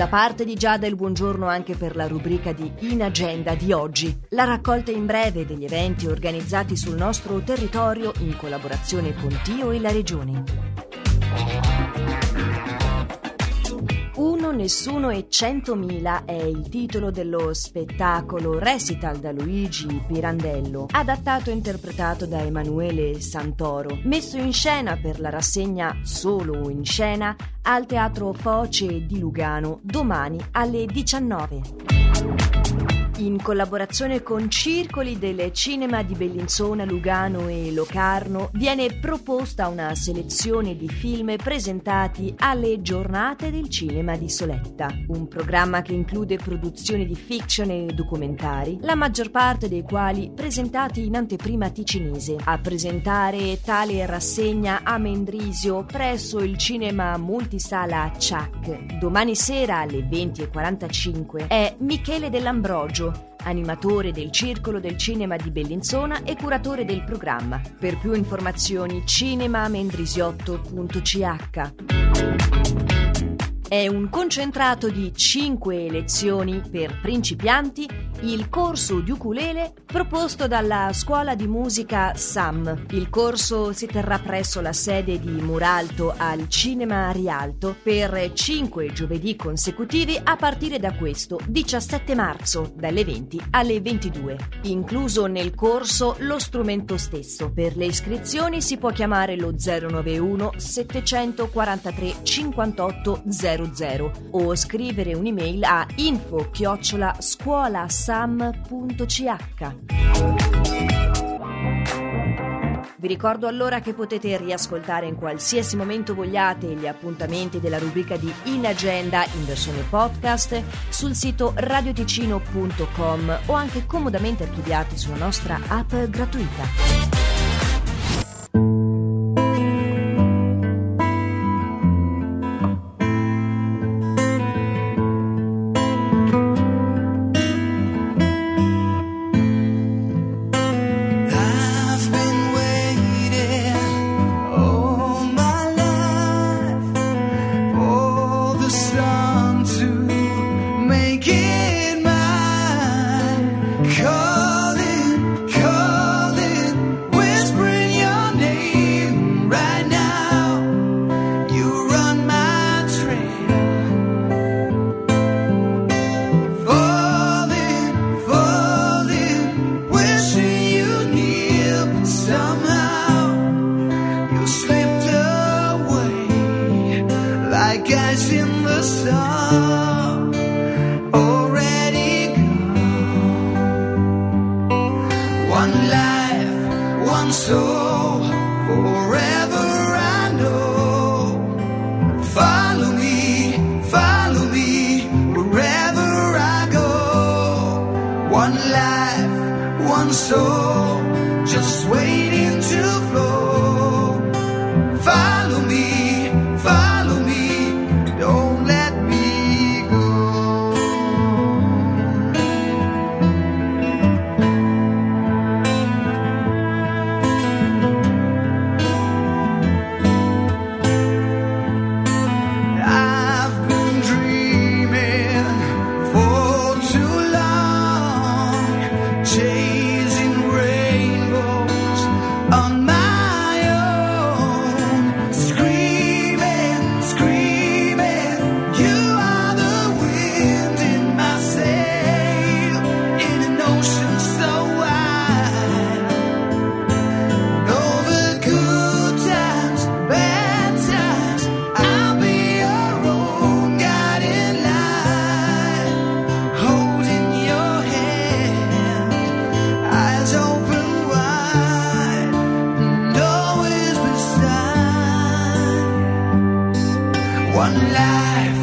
Da parte di Giada il buongiorno anche per la rubrica di In Agenda di oggi, la raccolta in breve degli eventi organizzati sul nostro territorio in collaborazione con Tio e la Regione. Nessuno e centomila è il titolo dello spettacolo Recital da Luigi Pirandello, adattato e interpretato da Emanuele Santoro, messo in scena per la rassegna Solo in scena al Teatro Foce di Lugano domani alle 19 in collaborazione con Circoli del Cinema di Bellinzona, Lugano e Locarno, viene proposta una selezione di film presentati alle giornate del cinema di Soletta, un programma che include produzioni di fiction e documentari, la maggior parte dei quali presentati in anteprima ticinese. A presentare tale rassegna a Mendrisio presso il cinema multisala Ciac domani sera alle 20.45 è Michele Dell'Ambrogio animatore del Circolo del Cinema di Bellinzona e curatore del programma. Per più informazioni cinemamendrisiotto.ch è un concentrato di 5 lezioni per principianti, il corso di ukulele proposto dalla scuola di musica SAM. Il corso si terrà presso la sede di Muralto al Cinema Rialto per 5 giovedì consecutivi a partire da questo 17 marzo dalle 20 alle 22. Incluso nel corso lo strumento stesso. Per le iscrizioni si può chiamare lo 091 743 58 00 o scrivere un'email a info-scuolasam.ch. Vi ricordo allora che potete riascoltare in qualsiasi momento vogliate gli appuntamenti della rubrica di In Agenda in versione podcast sul sito radioticino.com o anche comodamente archiviati sulla nostra app gratuita. like ash in the sun. One life,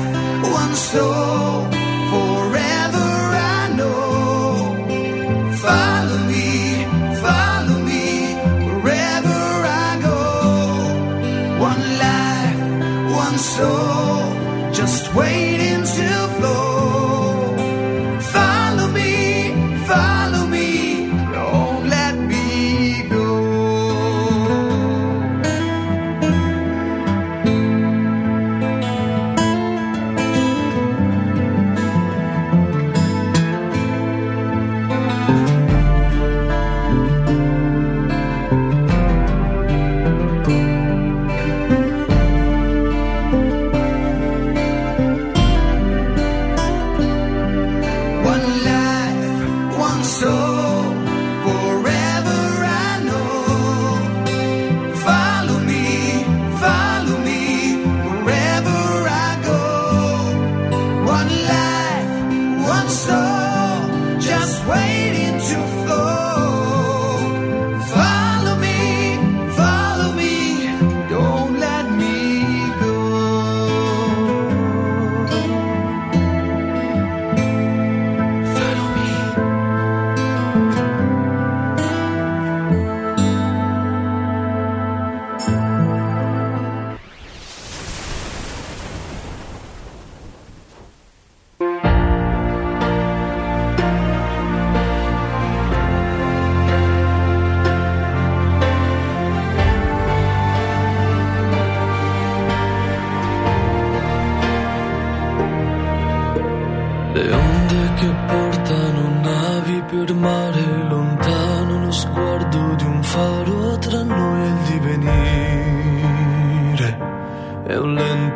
one soul, forever I know. Follow me, follow me, wherever I go. One life, one soul, just waiting to flow.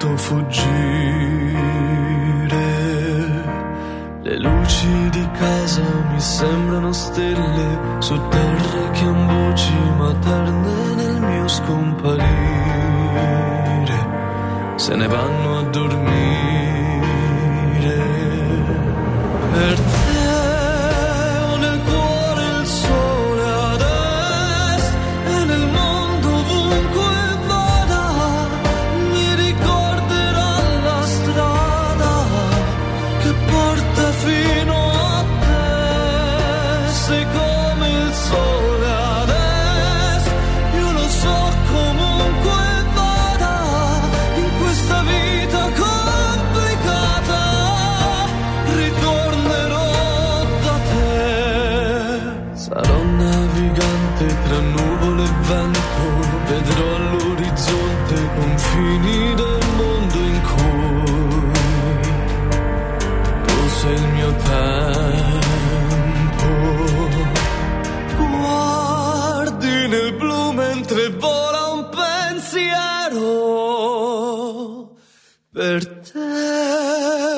Lento fuggire. Le luci di casa mi sembrano stelle su terre che han voci materne nel mio scomparire. Se ne vanno a dormire. Per te tra nuvole e vento, vedrò all'orizzonte i confini del mondo in cui tu sei il mio tempo. Guardi nel blu mentre vola un pensiero per te.